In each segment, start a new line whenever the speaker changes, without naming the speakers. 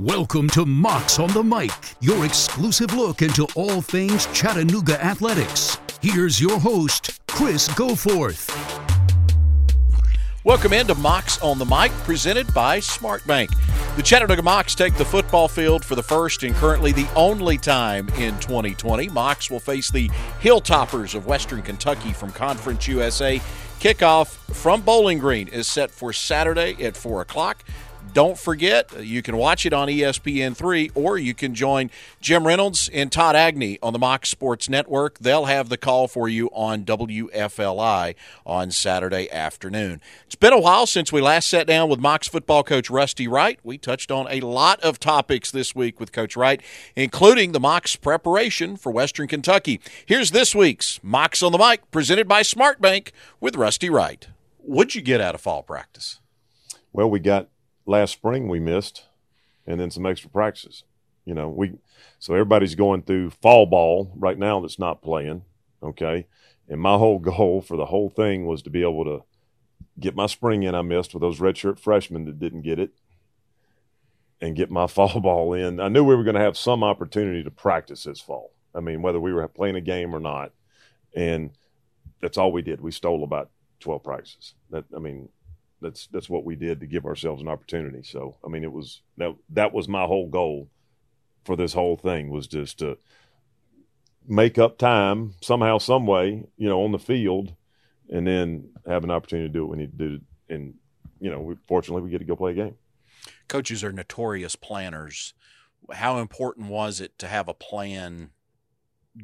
Welcome to Mocs on the Mic, your exclusive look into all things Chattanooga athletics. Here's your host, Chris Goforth.
Welcome into Mocs on the Mic, presented by SmartBank. The Chattanooga Mocs take the football field for the first and currently the only time in 2020. Mocs will face the Hilltoppers of Western Kentucky from Conference USA. Kickoff from Bowling Green is set for Saturday at 4 o'clock. Don't forget, you can watch it on ESPN3 or you can join Jim Reynolds and Todd Agnew on the Mocs Sports Network. They'll have the call for you on WFLI on Saturday afternoon. It's been a while since we last sat down with Mocs football coach Rusty Wright. We touched on a lot of topics this week with Coach Wright, including the Mocs preparation for Western Kentucky. Here's this week's Mocs on the Mic presented by SmartBank with Rusty Wright. What'd you get out of fall practice?
Well, we got last spring we missed, and then some extra practices. You know, we so everybody's going through fall ball right now that's not playing. Okay, and my whole goal for the whole thing was to be able to get my spring in. I missed with those redshirt freshmen that didn't get it, and get my fall ball in. I knew we were going to have some opportunity to practice this fall. I mean, whether we were playing a game or not, and that's all we did. We stole about twelve practices. That I mean, that's that's what we did to give ourselves an opportunity. So I mean, it was that that was my whole goal for this whole thing was just to make up time somehow, some way, you know, on the field, and then have an opportunity to do what we need to do. And you know, we, fortunately, we get to go play a game.
Coaches are notorious planners. How important was it to have a plan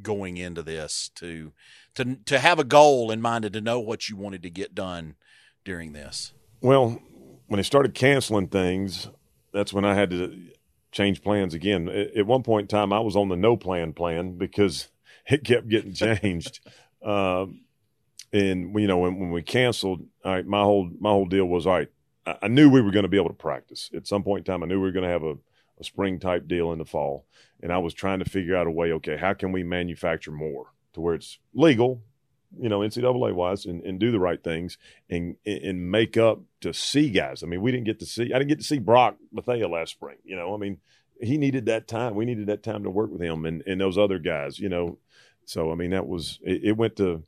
going into this to to to have a goal in mind and to know what you wanted to get done during this?
Well, when they started canceling things, that's when I had to change plans again. At one point in time, I was on the no plan plan because it kept getting changed. um, and you know, when, when we canceled, all right, my whole my whole deal was all right. I, I knew we were going to be able to practice at some point in time. I knew we were going to have a, a spring type deal in the fall, and I was trying to figure out a way. Okay, how can we manufacture more to where it's legal, you know, NCAA wise, and, and do the right things and and make up to see guys. I mean, we didn't get to see. I didn't get to see Brock Bethea last spring. You know, I mean, he needed that time. We needed that time to work with him and and those other guys. You know, so I mean, that was it, it went to.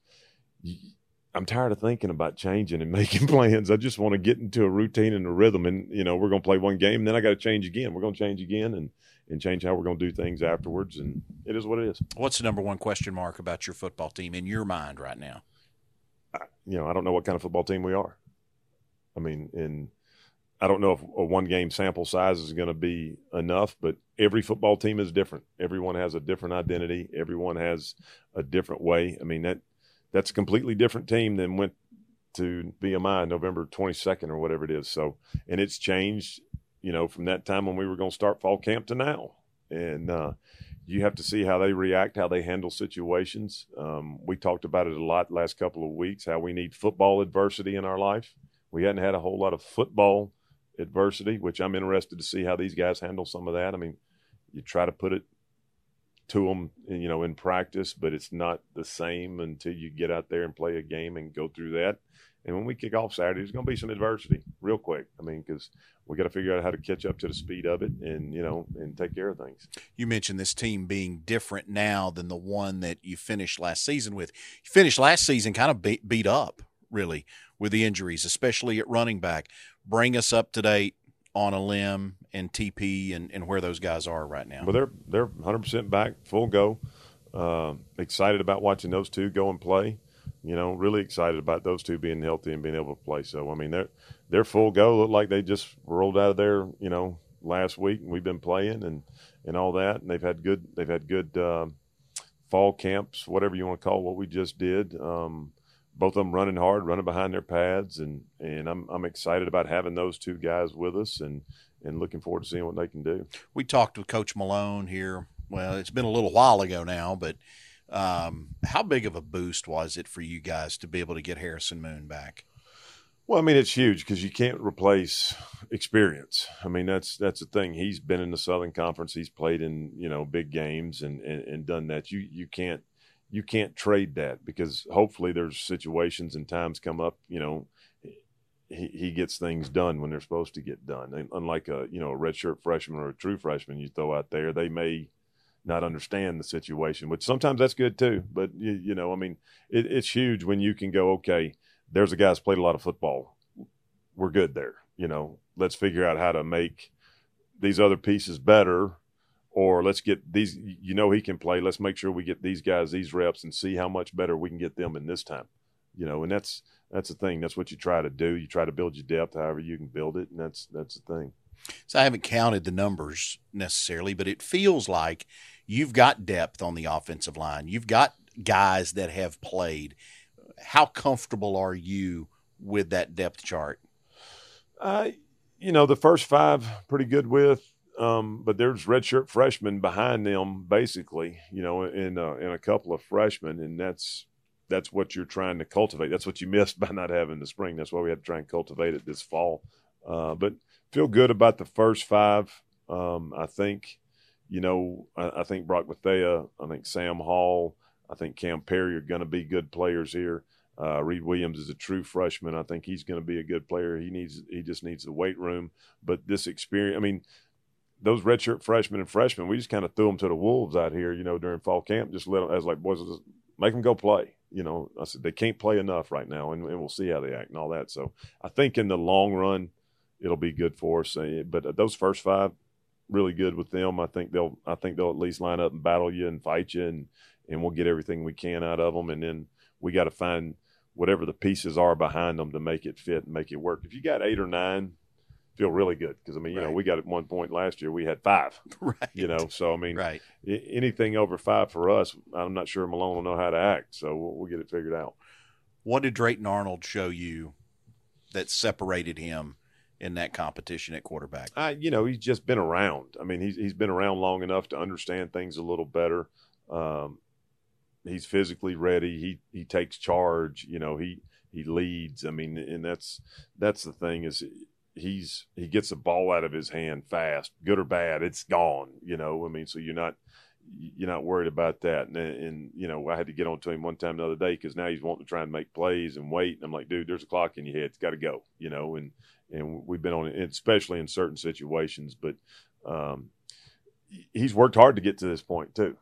I'm tired of thinking about changing and making plans. I just want to get into a routine and a rhythm. And you know, we're to play one game, and then I got to change again. We're to change again, and and change how we're going to do things afterwards. And it is what it is.
What's the number one question mark about your football team in your mind right now?
I, you know, I don't know what kind of football team we are. I mean, and I don't know if a one game sample size is going to be enough, but every football team is different. Everyone has a different identity. Everyone has a different way. I mean, that that's a completely different team than went to VMI November 22nd or whatever it is. So, and it's changed you know, from that time when we were going to start fall camp to now. And uh, you have to see how they react, how they handle situations. Um, we talked about it a lot last couple of weeks, how we need football adversity in our life. We hadn't had a whole lot of football adversity, which I'm interested to see how these guys handle some of that. I mean, you try to put it to them, you know, in practice, but it's not the same until you get out there and play a game and go through that. And when we kick off Saturday, there's going to be some adversity real quick. I mean, because we got to figure out how to catch up to the speed of it and, you know, and take care of things.
You mentioned this team being different now than the one that you finished last season with. You finished last season kind of beat, beat up, really, with the injuries, especially at running back. Bring us up to date on Ailym and TP and, and where those guys are right now.
Well, they're they're 100% back, full go. Uh, excited about watching those two go and play you know, really excited about those two being healthy and being able to play. So I mean, they're they're full go. Look like they just rolled out of there, you know, last week, and we've been playing and and all that, and they've had good they've had good uh, fall camps, whatever you want to call what we just did. Um, both of them running hard, running behind their pads, and and I'm I'm excited about having those two guys with us, and and looking forward to seeing what they can do.
We talked with Coach Malone here. Well, it's been a little while ago now, but um, how big of a boost was it for you guys to be able to get Harrison Moon back?
Well, I mean, it's huge because you can't replace experience. I mean, that's that's the thing. He's been in the Southern Conference. He's played in you know big games and, and, and done that. You you can't you can't trade that because hopefully there's situations and times come up. You know, he, he gets things done when they're supposed to get done. And unlike a you know a redshirt freshman or a true freshman you throw out there, they may not understand the situation, which sometimes that's good too. But you, you know, I mean, it, it's huge when you can go, okay, there's a guy who's played a lot of football. We're good there. You know, let's figure out how to make these other pieces better, or let's get these. You know, he can play. Let's make sure we get these guys these reps and see how much better we can get them in this time. You know, and that's that's the thing. That's what you try to do. You try to build your depth however you can build it, and that's that's the thing.
So I haven't counted the numbers necessarily, but it feels like you've got depth on the offensive line. You've got guys that have played. How comfortable are you with that depth chart?
Uh, you know, the first five pretty good with, um, but there's redshirt freshmen behind them, basically. You know, in uh, in a couple of freshmen, and that's that's what you're trying to cultivate. That's what you missed by not having the spring. That's why we had to try and cultivate it this fall. Uh, but feel good about the first five. Um, I think, you know, I, I, think Brock Bethea, I think Sam Hall, I think Cam Perry are going to be good players here. Uh, Reed Williams is a true freshman. I think he's going to be a good player. He needs, he just needs the weight room. But this experience, I mean, those redshirt freshmen and freshmen, we just kind of threw them to the wolves out here, you know, during fall camp. Just let them, as like boys, make them go play. You know, I said they can't play enough right now, and, and we'll see how they act and all that. So I think in the long run, it'll be good for us. Uh, but uh, those first five, really good with them. I think they'll I think they'll at least line up and battle you and fight you, and and we'll get everything we can out of them. And then we got to find whatever the pieces are behind them to make it fit and make it work. If you got eight or nine, feel really good because I mean, you right. know, we got at one point last year we had five,
right?
You know, so I mean,
right.
anything over five for us, I'm not sure Malone will know how to act, so we'll, we'll get it figured out.
What did Drayton Arnold show you that separated him in that competition at quarterback?
You know, he's just been around. I mean, he's he's been around long enough to understand things a little better. Um, he's physically ready. He he takes charge. You know, he he leads. I mean, and that's that's the thing is he's he gets the ball out of his hand fast, good or bad, it's gone. You know, I mean, so you're not you're not worried about that. And, and you know, I had to get on to him one time the other day because now he's wanting to try and make plays and wait. And I'm like, dude, there's a clock in your head. It's got to go. You know, and and we've been on it, especially in certain situations. But um, he's worked hard to get to this point too.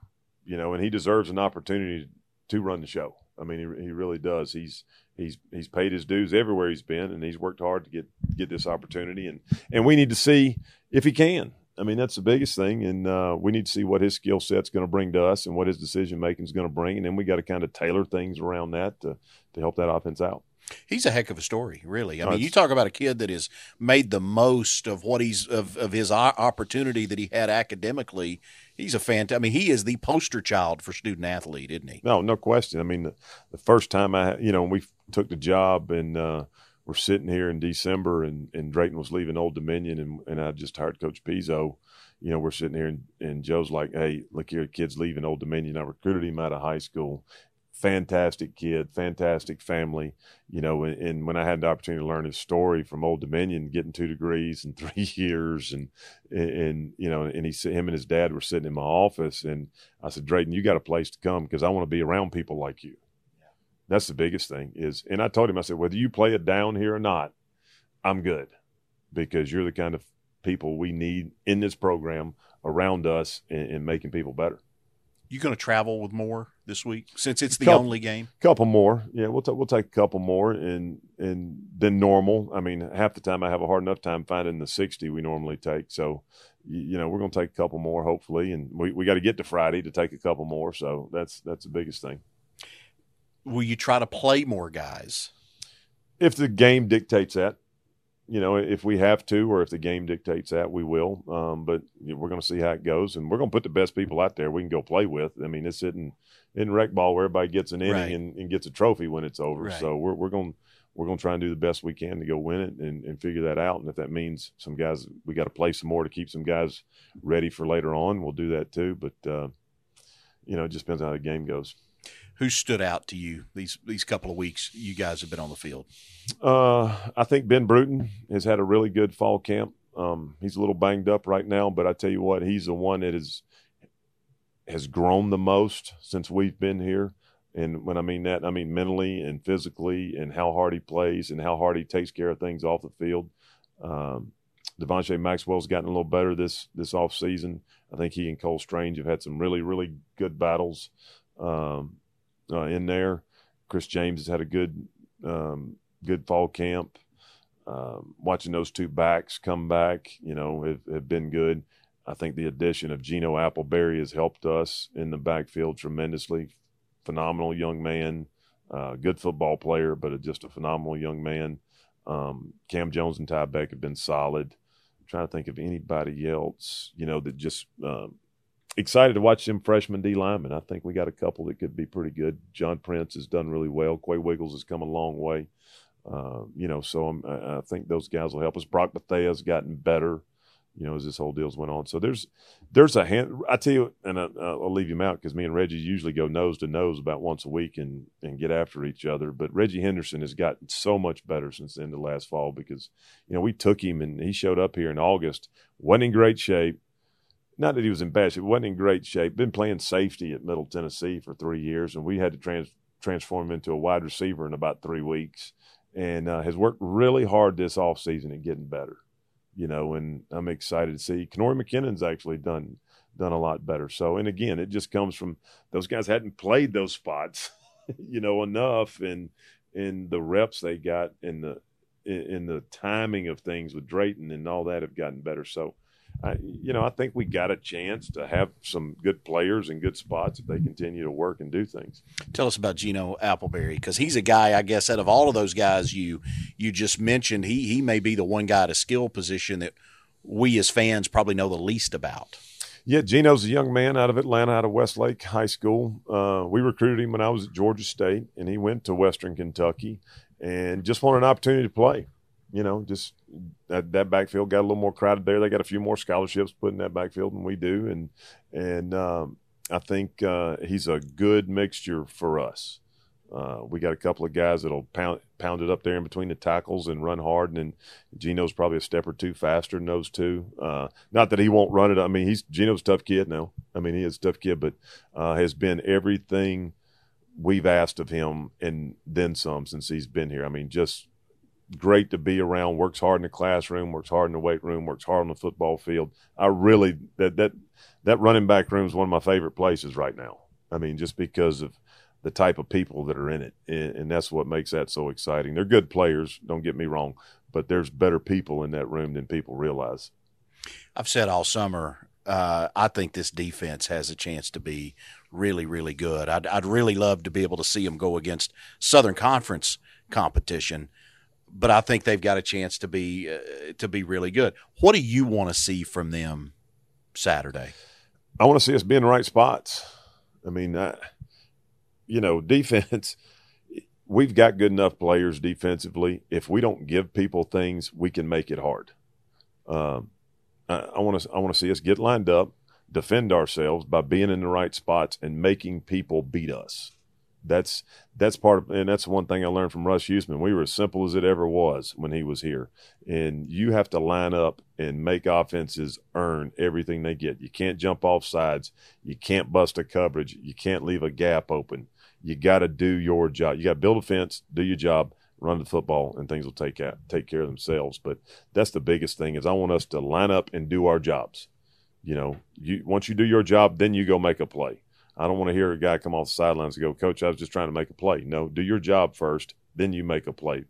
You know, and he deserves an opportunity to run the show. I mean, he, he really does. He's he's he's paid his dues everywhere he's been, and he's worked hard to get get this opportunity. and And we need to see if he can. I mean, that's the biggest thing, and uh, we need to see what his skill set's going to bring to us, and what his decision making is going to bring, and then we got to kind of tailor things around that to to help that offense out.
He's a heck of a story, really. I mean, you talk about a kid that has made the most of what he's of, of his opportunity that he had academically. He's a fan. I mean, he is the poster child for student athlete, isn't he?
No, no question. I mean, the, the first time I, you know, we took the job and uh, we're sitting here in December, and, and Drayton was leaving Old Dominion, and, and I just hired Coach Pizzo. You know, we're sitting here, and, and Joe's like, "Hey, look here, kid's leaving Old Dominion. I recruited him out of high school, fantastic kid, fantastic family, you know. And, and, when I had the opportunity to learn his story from Old Dominion, getting two degrees in three years, and and you know, and he him and his dad were sitting in my office, and I said, Drayton, you got a place to come because I want to be around people like you. Yeah. That's the biggest thing is, and I told him, I said, whether you play it down here or not, I'm good because you're the kind of people we need in this program around us and, and making people better.
You going to travel with more this week since it's the couple, only game?
A couple more, yeah. We'll t- we'll take a couple more and and than normal. I mean, half the time I have a hard enough time finding the sixty we normally take. So, you, know, we're going to take a couple more hopefully, and we we got to get to Friday to take a couple more. So that's that's the biggest thing.
Will you try to play more guys?
If the game dictates that, you know, if we have to, or if the game dictates that, we will. Um, but we're going to see how it goes, and we're going to put the best people out there we can go play with. I mean, it's sitting in rec ball where everybody gets an inning right. and, and, gets a trophy when it's over. Right. So we're we're going we're going to try and do the best we can to go win it and, and figure that out. And if that means some guys, we got to play some more to keep some guys ready for later on. We'll do that too. But uh, you know, it just depends on how the game goes
who stood out to you these these couple of weeks you guys have been on the field?
Uh, I think Ben Bruton has had a really good fall camp. Um, he's a little banged up right now, but I tell you what, he's the one that is has grown the most since we've been here, And when I mean that, I mean mentally and physically, and how hard he plays and how hard he takes care of things off the field. Um, Devonnsha Maxwell's gotten a little better this this off season. I think he and Cole Strange have had some really really good battles um, uh, in there. Chris James has had a good um, good fall camp. Um, watching those two backs come back, you know, have, have been good. I think the addition of Geno Appleberry has helped us in the backfield tremendously. Phenomenal young man, uh, good football player, but just a phenomenal young man. Um, Cam Jones and Ty Beck have been solid. I'm trying to think of anybody else, you know, that just um, excited to watch them freshman D linemen. I think we got a couple that could be pretty good. John Prince has done really well. Quay Wiggles has come a long way. Uh, you know, so I'm, i think those guys will help us. Brock Bethea's gotten better, you know, as this whole deal's went on. So there's there's a hand. I tell you, and I, will leave him out because me and Reggie usually go nose to nose about once a week and and get after each other. But Reggie Henderson has gotten so much better since the end of last fall because you know we took him and he showed up here in August, wasn't in great shape. Not that he was in bad shape, wasn't in great shape. Been playing safety at Middle Tennessee for three years, and we had to trans- transform him into a wide receiver in about three weeks and uh, has worked really hard this offseason at getting better. You know, and I'm excited to see Kenori McKinnon's actually done done a lot better. So, and again, it just comes from those guys hadn't played those spots, you know, enough, and in the reps they got in the in the timing of things with Drayton and all that have gotten better. So, I, you know, I think we got a chance to have some good players and good spots if they continue to work and do things.
Tell us about Geno Appleberry because he's a guy, I guess, out of all of those guys you you just mentioned, he he may be the one guy at a skill position that we as fans probably know the least about.
Yeah, Geno's a young man out of Atlanta, out of Westlake High School. Uh, we recruited him when I was at Georgia State, and he went to Western Kentucky and just wanted an opportunity to play you know, just that, that backfield got a little more crowded there. They got a few more scholarships put in that backfield than we do, and and um, I think uh, he's a good mixture for us. Uh, we got a couple of guys that'll pound pound it up there in between the tackles and run hard, and then Geno's probably a step or two faster than those two. Uh, not that he won't run it. I mean, he's Geno's tough kid now. I mean, he is a tough kid, but uh, has been everything we've asked of him and then some since he's been here. I mean, just great to be around. Works hard in the classroom, works hard in the weight room, works hard on the football field. I really that that that running back room is one of my favorite places right now. I mean, just because of the type of people that are in it, and, and that's what makes that so exciting. They're good players, don't get me wrong, but there's better people in that room than people realize.
I've said all summer. Uh, I think this defense has a chance to be really, really good. I'd, I'd really love to be able to see them go against Southern Conference competition but I think they've got a chance to be uh, to be really good. What do you want to see from them Saturday?
I want to see us be in the right spots. I mean, I, you know, defense. We've got good enough players defensively. If we don't give people things, we can make it hard. Um, I want to I want to see us get lined up, defend ourselves by being in the right spots and making people beat us that's that's part of and that's one thing I learned from Russ Huesman. We were as simple as it ever was when he was here. And you have to line up and make offenses earn everything they get. You can't jump off sides. You can't bust a coverage. You can't leave a gap open. You got to do your job. You got to build a fence, do your job, run the football, and things will take out, take care of themselves. But that's the biggest thing is I want us to line up and do our jobs. You know, you once you do your job, then you go make a play I don't want to hear a guy come off the sidelines and go, Coach, I was just trying to make a play. No, do your job first, then you make a play.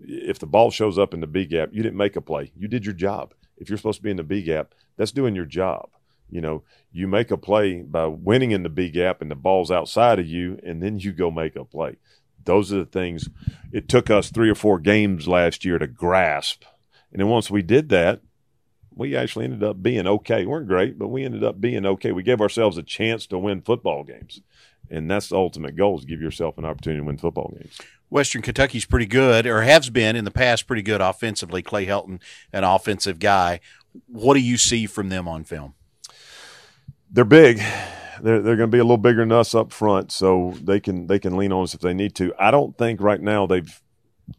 If the ball shows up in the B gap, you didn't make a play. You did your job. If you're supposed to be in the B gap, that's doing your job. You know, you make a play by winning in the B gap and the ball's outside of you, and then you go make a play. Those are the things it took us three or four games last year to grasp. And then once we did that, we actually ended up being okay. We weren't great, but we ended up being okay. We gave ourselves a chance to win football games. And that's the ultimate goal is give yourself an opportunity to win football games.
Western Kentucky's pretty good, or has been in the past pretty good offensively. Clay Helton, an offensive guy. What do you see from them on film?
They're big. They're, they're going to be a little bigger than us up front, so they can they can lean on us if they need to. I don't think right now they've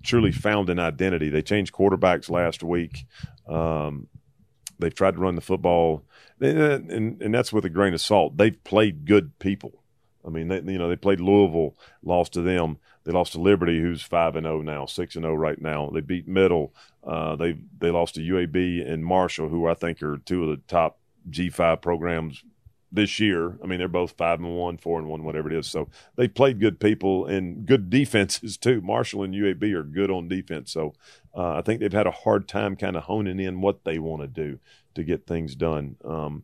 truly found an identity. They changed quarterbacks last week. Um, They've tried to run the football, and, and, and that's with a grain of salt. They've played good people. I mean, they, you know, they played Louisville, lost to them. They lost to Liberty, who's five and zero now, six and zero right now. They beat Middle. Uh, they they lost to UAB and Marshall, who I think are two of the top G five programs this year. I mean, they're both five and one, four and one, whatever it is. So they played good people and good defenses too. Marshall and UAB are good on defense. So uh, I think they've had a hard time kind of honing in what they want to do to get things done. Um,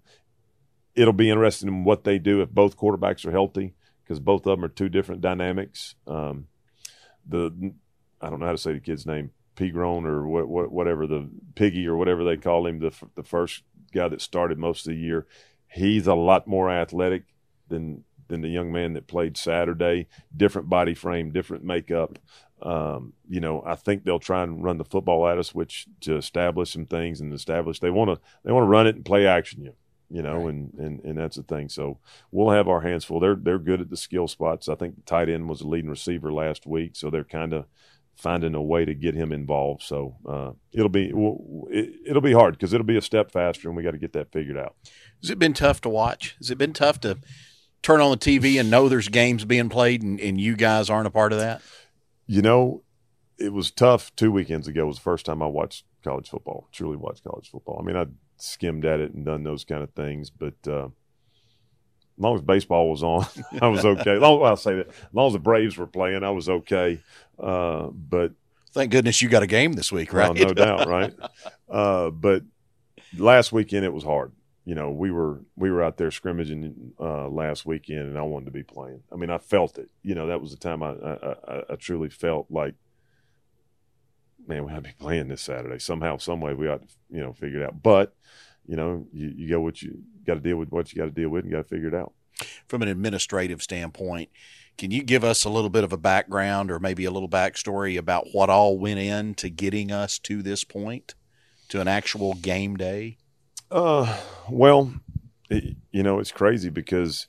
it'll be interesting in what they do if both quarterbacks are healthy because both of them are two different dynamics. Um, the I don't know how to say the kid's name, Pigron or what, what, whatever the Piggy or whatever they call him, the the first guy that started most of the year he's a lot more athletic than than the young man that played Saturday. Different body frame, different makeup. Um, you know, I think they'll try and run the football at us, which to establish some things and establish they want to they want to run it and play action you. You know, right. and, and and that's the thing. So we'll have our hands full. They're they're good at the skill spots. I think the tight end was the leading receiver last week, so they're kind of finding a way to get him involved. So uh, it'll be it, will be hard because it'll be a step faster, and we got to get that figured out.
Has it been tough to watch? Has it been tough to turn on the TV and know there's games being played, and, and you guys aren't a part of that?
You know, it was tough. Two weekends ago was the first time I watched college football. Truly watched college football. I mean, I skimmed at it and done those kind of things, but. Uh, as long as baseball was on, I was okay. Long, well, I'll say that. As long as the Braves were playing, I was okay. Uh, but
thank goodness you got a game this week, right?
Well, no doubt, right? Uh, but last weekend it was hard. You know, we were we were out there scrimmaging uh, last weekend, and I wanted to be playing. I mean, I felt it. You know, that was the time I I, I, truly felt like, man, we ought to be playing this Saturday somehow, some way. We ought to, you know, figure it out. But you know, you, you go what you got to deal with, what you got to deal with, and got to figure it out.
From an administrative standpoint, can you give us a little bit of a background or maybe a little backstory about what all went in to getting us to this point, to an actual game day?
Uh, well, it, you know, it's crazy because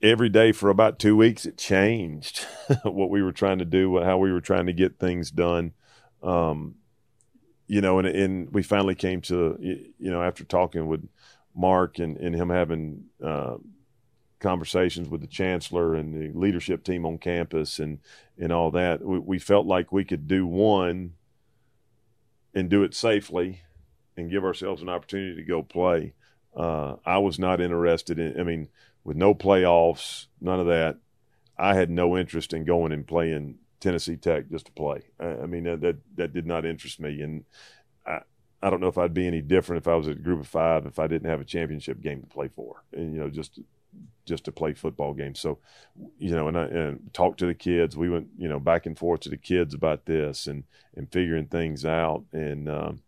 every day for about two weeks it changed what we were trying to do, how we were trying to get things done. Um, you know, and, and we finally came to, you know, after talking with Mark and, and him having uh, conversations with the chancellor and the leadership team on campus and, and all that, we, we felt like we could do one and do it safely and give ourselves an opportunity to go play. Uh, I was not interested in, I mean, with no playoffs, none of that. I had no interest in going and playing Tennessee Tech just to play. I, mean, that, that, that did not interest me, and I I don't know if I'd be any different if I was a group of five if I didn't have a championship game to play for, and you know just just to play football games. So, you know, and I and talk to the kids. We went you know back and forth to the kids about this and and figuring things out, and um,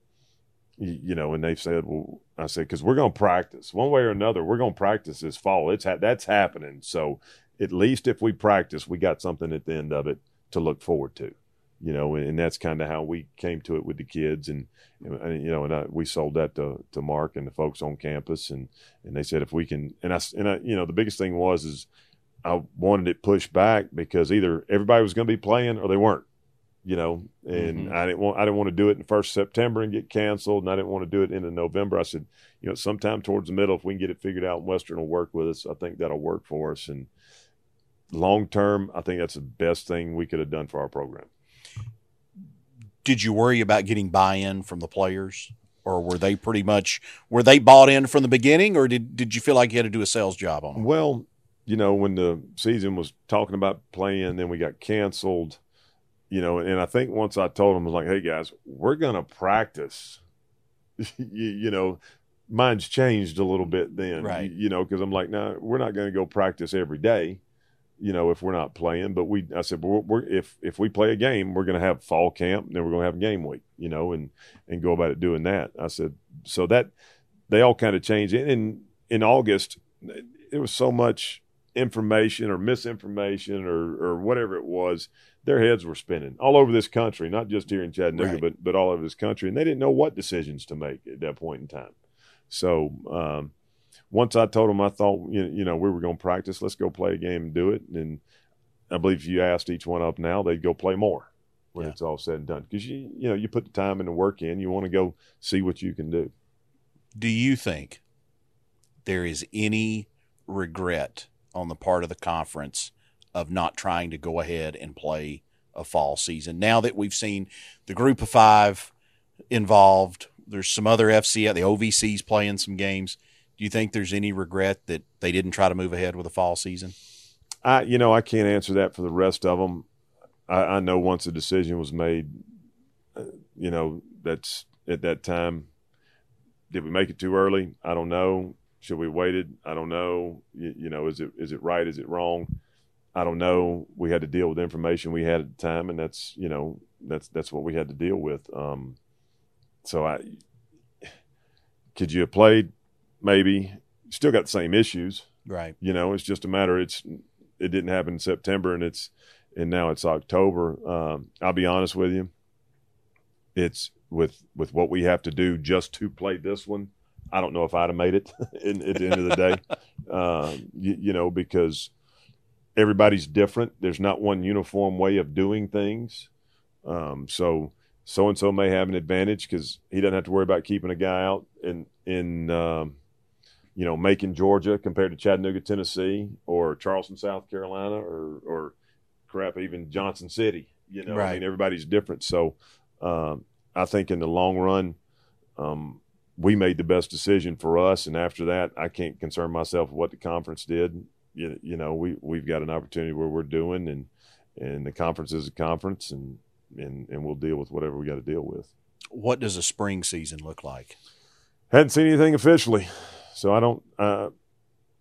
you, know, and they said, well, I said because we're going to practice one way or another. We're going to practice this fall. It's ha- that's happening. So at least if we practice, we got something at the end of it to look forward to, you know, and, and that's kind of how we came to it with the kids, and, and you know, and I, we sold that to, to Mark and the folks on campus, and and they said if we can, and I and I, you know, the biggest thing was is I wanted it pushed back because either everybody was going to be playing or they weren't, you know, and mm-hmm. I didn't want I didn't want to do it in first September and get canceled, and I didn't want to do it in November. I said, you know, sometime towards the middle, if we can get it figured out, and Western will work with us, I think that'll work for us, and long term, I think that's the best thing we could have done for our program.
Did you worry about getting buy-in from the players, or were they pretty much were they bought in from the beginning, or did did you feel like you had to do a sales job on them?
Well, you know, when the season was talking about playing, then we got canceled. You know, and I think once I told them, I was like, "Hey guys, we're gonna practice." you, you know, mine's changed a little bit then,
right?
You, you know, because I'm like, "No, nah, we're not going to go practice every day." you know, if we're not playing. But we, I said, we're, we're if if we play a game, we're going to have fall camp, and then we're going to have game week, you know, and and go about it doing that. I said, so that they all kind of changed. In in August, it was so much information or misinformation or or whatever it was. Their heads were spinning all over this country, not just here in Chattanooga, right. but but all over this country, and they didn't know what decisions to make at that point in time. So. Um, once I told them I thought you know, we were going to practice, let's go play a game and do it. And I believe if you asked each one up now, they'd go play more when yeah. it's all said and done because you you know you put the time and the work in. You want to go see what you can do.
Do you think there is any regret on the part of the conference of not trying to go ahead and play a fall season. Now that we've seen the group of five involved, there's some other FC, the OVC's playing some games. Do you think there's any regret that they didn't try to move ahead with a fall season?
I, you know, I can't answer that for the rest of them. I, I know once a decision was made, uh, you know, that's at that time. Did we make it too early? I don't know. Should we waited? I don't know. You, you know, is it is it right? Is it wrong? I don't know. We had to deal with information we had at the time, and that's you know that's that's what we had to deal with. Um, so I could you have played? Maybe still got the same issues,
right?
You know, it's just a matter. It's it didn't happen in September, and it's and now it's October. Um, I'll be honest with you. It's with with what we have to do just to play this one. I don't know if I'd have made it in, at the end of the day. Um, you, you know, because everybody's different. There's not one uniform way of doing things. Um, so so and so may have an advantage because he doesn't have to worry about keeping a guy out in in um, you know Macon, Georgia, compared to Chattanooga, Tennessee, or Charleston, South Carolina, or or crap, even Johnson City. You know,
right.
I mean everybody's different. So um, I think in the long run. Um, we made the best decision for us, and after that, I can't concern myself with what the conference did you, you know we we've got an opportunity where we're doing and and the conference is a conference and and and we'll deal with whatever we got to deal with.
What does a spring season look like?
Hadn't seen anything officially, so I don't. Uh,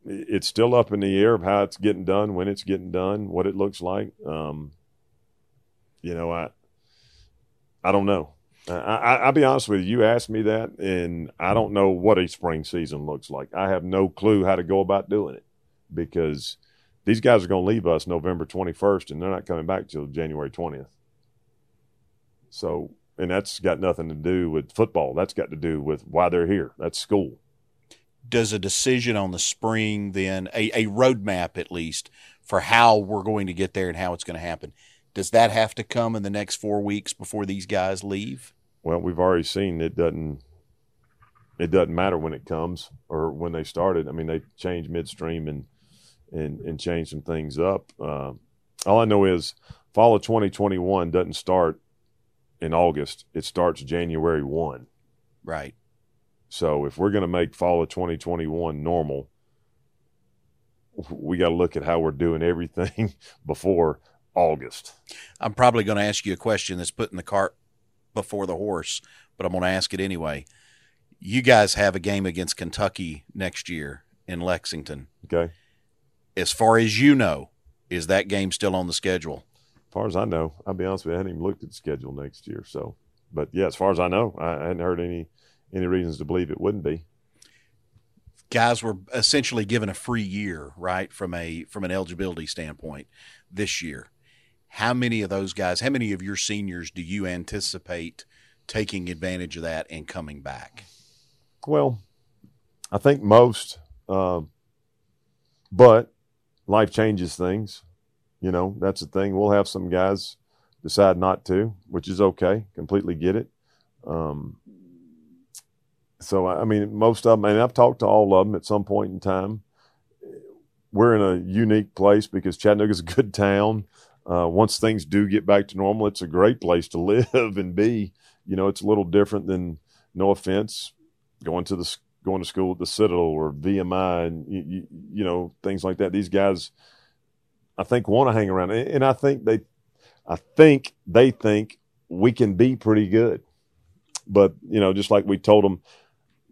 it's still up in the air of how it's getting done, when it's getting done, what it looks like. Um, you know, I I don't know. I, will be honest with you. You asked me that, and I don't know what a spring season looks like. I have no clue how to go about doing it because these guys are going to leave us November 21st and they're not coming back till January 20th. So, and that's got nothing to do with football. That's got to do with why they're here. That's school.
Does a decision on the spring then, a, a roadmap at least, for how we're going to get there and how it's going to happen, does that have to come in the next four weeks before these guys leave?
Well, we've already seen it doesn't it doesn't matter when it comes or when they started. I mean, they change midstream and and and change some things up. Uh, all I know is fall of 2021 doesn't start in August. It starts January 1.
Right.
So if we're going to make fall of 2021 normal, we got to look at how we're doing everything before August.
I'm probably going to ask you a question that's putting the cart before the horse, but I'm going to ask it anyway. You guys have a game against Kentucky next year in Lexington.
Okay
as far as you know, is that game still on the schedule?
As far as I know, I'll be honest with you, I hadn't even looked at the schedule next year. So, but yeah, as far as I know, I hadn't heard any any reasons to believe it wouldn't be.
Guys were essentially given a free year, right, from a from an eligibility standpoint this year. How many of those guys, how many of your seniors do you anticipate taking advantage of that and coming back?
Well, I think most, uh, but life changes things. You know, that's the thing. We'll have some guys decide not to, which is okay. Completely get it. Um, so, I mean, most of them, and I've talked to all of them at some point in time. We're in a unique place because Chattanooga's a good town. Uh, once things do get back to normal, it's a great place to live and be. You know, it's a little different than, no offense, going to the going to school at the Citadel or VMI and you, you, you know things like that. These guys, I think, want to hang around, and I think they, I think they think we can be pretty good. But you know, just like we told them,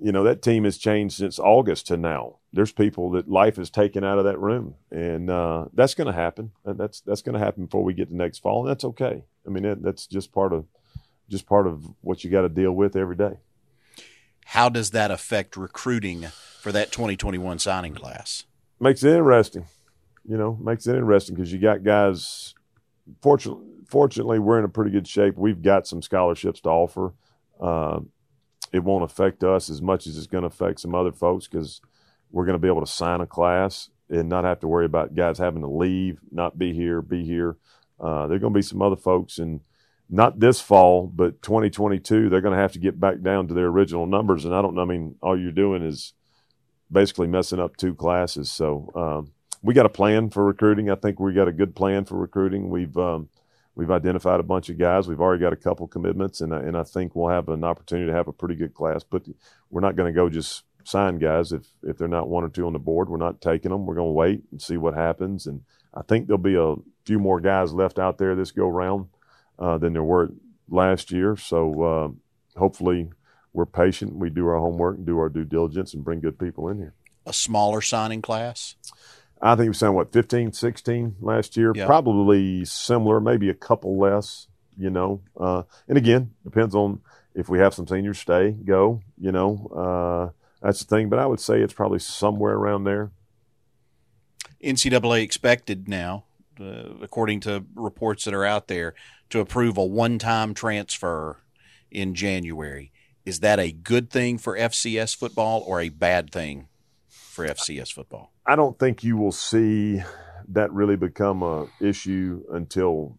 you know, that team has changed since August to now. There's people that life has taken out of that room, and uh, that's going to happen. That's that's going to happen before we get to next fall, and that's okay. I mean, that, that's just part of just part of what you got to deal with every day.
How does that affect recruiting for that 2021 signing class?
Makes it interesting. You know, makes it interesting because you got guys. Fortunately, fortunately, we're in a pretty good shape. We've got some scholarships to offer. Uh, it won't affect us as much as it's going to affect some other folks because we're going to be able to sign a class and not have to worry about guys having to leave, not be here, be here. Uh, there are going to be some other folks, and not this fall, but 2022, they're going to have to get back down to their original numbers. And I don't know. I mean, all you're doing is basically messing up two classes. So um, we got a plan for recruiting. I think we got a good plan for recruiting. We've um, we've identified a bunch of guys. We've already got a couple commitments, and I, and I think we'll have an opportunity to have a pretty good class. But we're not going to go just sign guys if if they're not one or two on the board. We're not taking them. We're going to wait and see what happens. And I think there'll be a few more guys left out there this go round uh, than there were last year. So uh, hopefully we're patient. We do our homework and do our due diligence and bring good people in here.
A smaller signing class.
I think we signed what 15, 16 last year.
Yep.
Probably similar, maybe a couple less. You know, uh, and again, depends on if we have some seniors stay, go. You know, uh, that's the thing. But I would say it's probably somewhere around there.
NCAA expected now, uh, according to reports that are out there, to approve a one-time transfer in January. Is that a good thing for FCS football or a bad thing for FCS football?
I don't think you will see that really become a issue until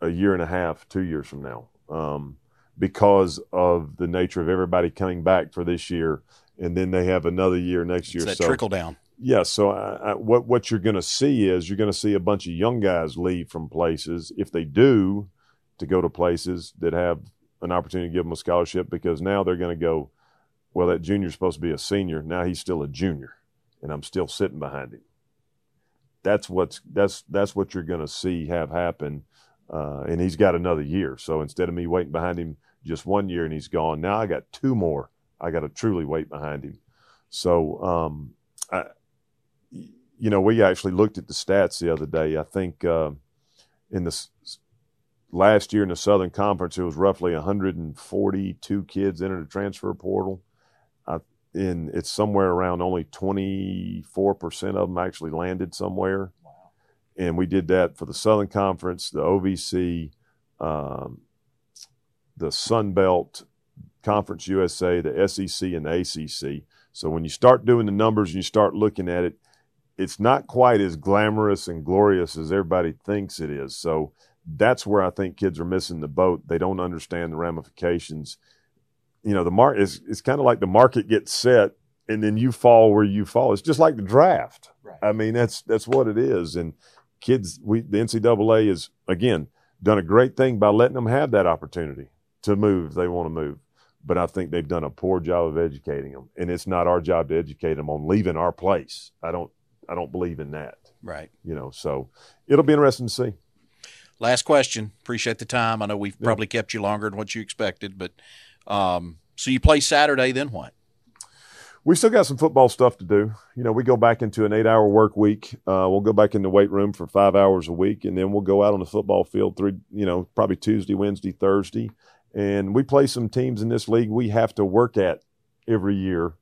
a year and a half, two years from now, um, because of the nature of everybody coming back for this year, and then they have another year next year.
It's that
so
trickle down.
Yeah, so I, I, what what you're going to see is you're going to see a bunch of young guys leave from places if they do to go to places that have an opportunity to give them a scholarship because now they're going to go, well, that junior's supposed to be a senior. Now he's still a junior, and I'm still sitting behind him. That's what's that's that's what you're going to see have happen, uh, and he's got another year. So instead of me waiting behind him just one year and he's gone, now I got two more. I got to truly wait behind him. So, um, I, you know, we actually looked at the stats the other day. I think uh, in the last year in the Southern Conference, it was roughly 142 kids entered the transfer portal. I, in it's somewhere around only 24 percent of them actually landed somewhere. And we did that for the Southern Conference, the OVC, um, the Sun Belt, Conference USA, the SEC, and the ACC. So when you start doing the numbers and you start looking at it, it's not quite as glamorous and glorious as everybody thinks it is. So that's where I think kids are missing the boat. They don't understand the ramifications. You know, the market is it's kind of like the market gets set and then you fall where you fall. It's just like the draft.
Right.
I mean, that's that's what it is. And kids, we the NCAA is again done a great thing by letting them have that opportunity to move if they want to move. But I think they've done a poor job of educating them, and it's not our job to educate them on leaving our place. I don't, I don't believe in that.
Right.
You know, so it'll be interesting to see.
Last question. Appreciate the time. I know we've probably kept you longer than what you expected, but um, so you play Saturday, then what?
We still got some football stuff to do. You know, we go back into an eight-hour work week. Uh, we'll go back in the weight room for five hours a week, and then we'll go out on the football field three. You know, probably Tuesday, Wednesday, Thursday, and we play some teams in this league we have to work at every year.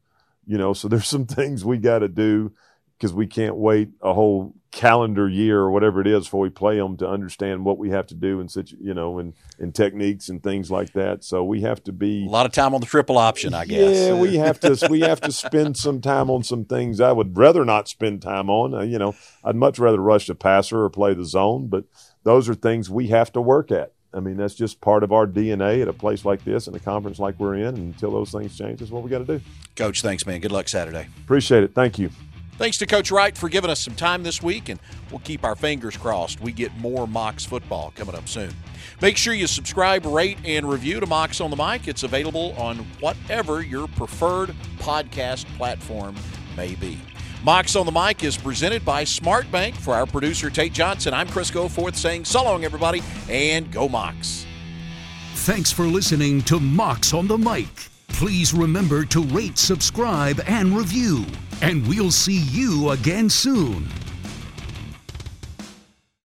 You know, so there's some things we got to do because we can't wait a whole calendar year or whatever it is before we play them to understand what we have to do and such, you know, and, and techniques and things like that. So we have to be
A lot of time on the triple option, I guess.
yeah, we have to we have to spend some time on some things I would rather not spend time on. Uh, you know, I'd much rather rush the passer or play the zone, but those are things we have to work at. I mean, that's just part of our DNA at a place like this and a conference like we're in. And until those things change, that's what we got to do.
Coach, thanks, man. Good luck Saturday.
Appreciate it. Thank you.
Thanks to Coach Wright for giving us some time this week, and we'll keep our fingers crossed we get more Mocs football coming up soon. Make sure you subscribe, rate, and review to Mocs on the Mic. It's available on whatever your preferred podcast platform may be. Mocs on the Mic is presented by Smart Bank. For our producer, Tate Johnson, I'm Chris Goforth saying so long, everybody, and go Mocs.
Thanks for listening to Mocs on the Mic. Please remember to rate, subscribe, and review. And we'll see you again soon.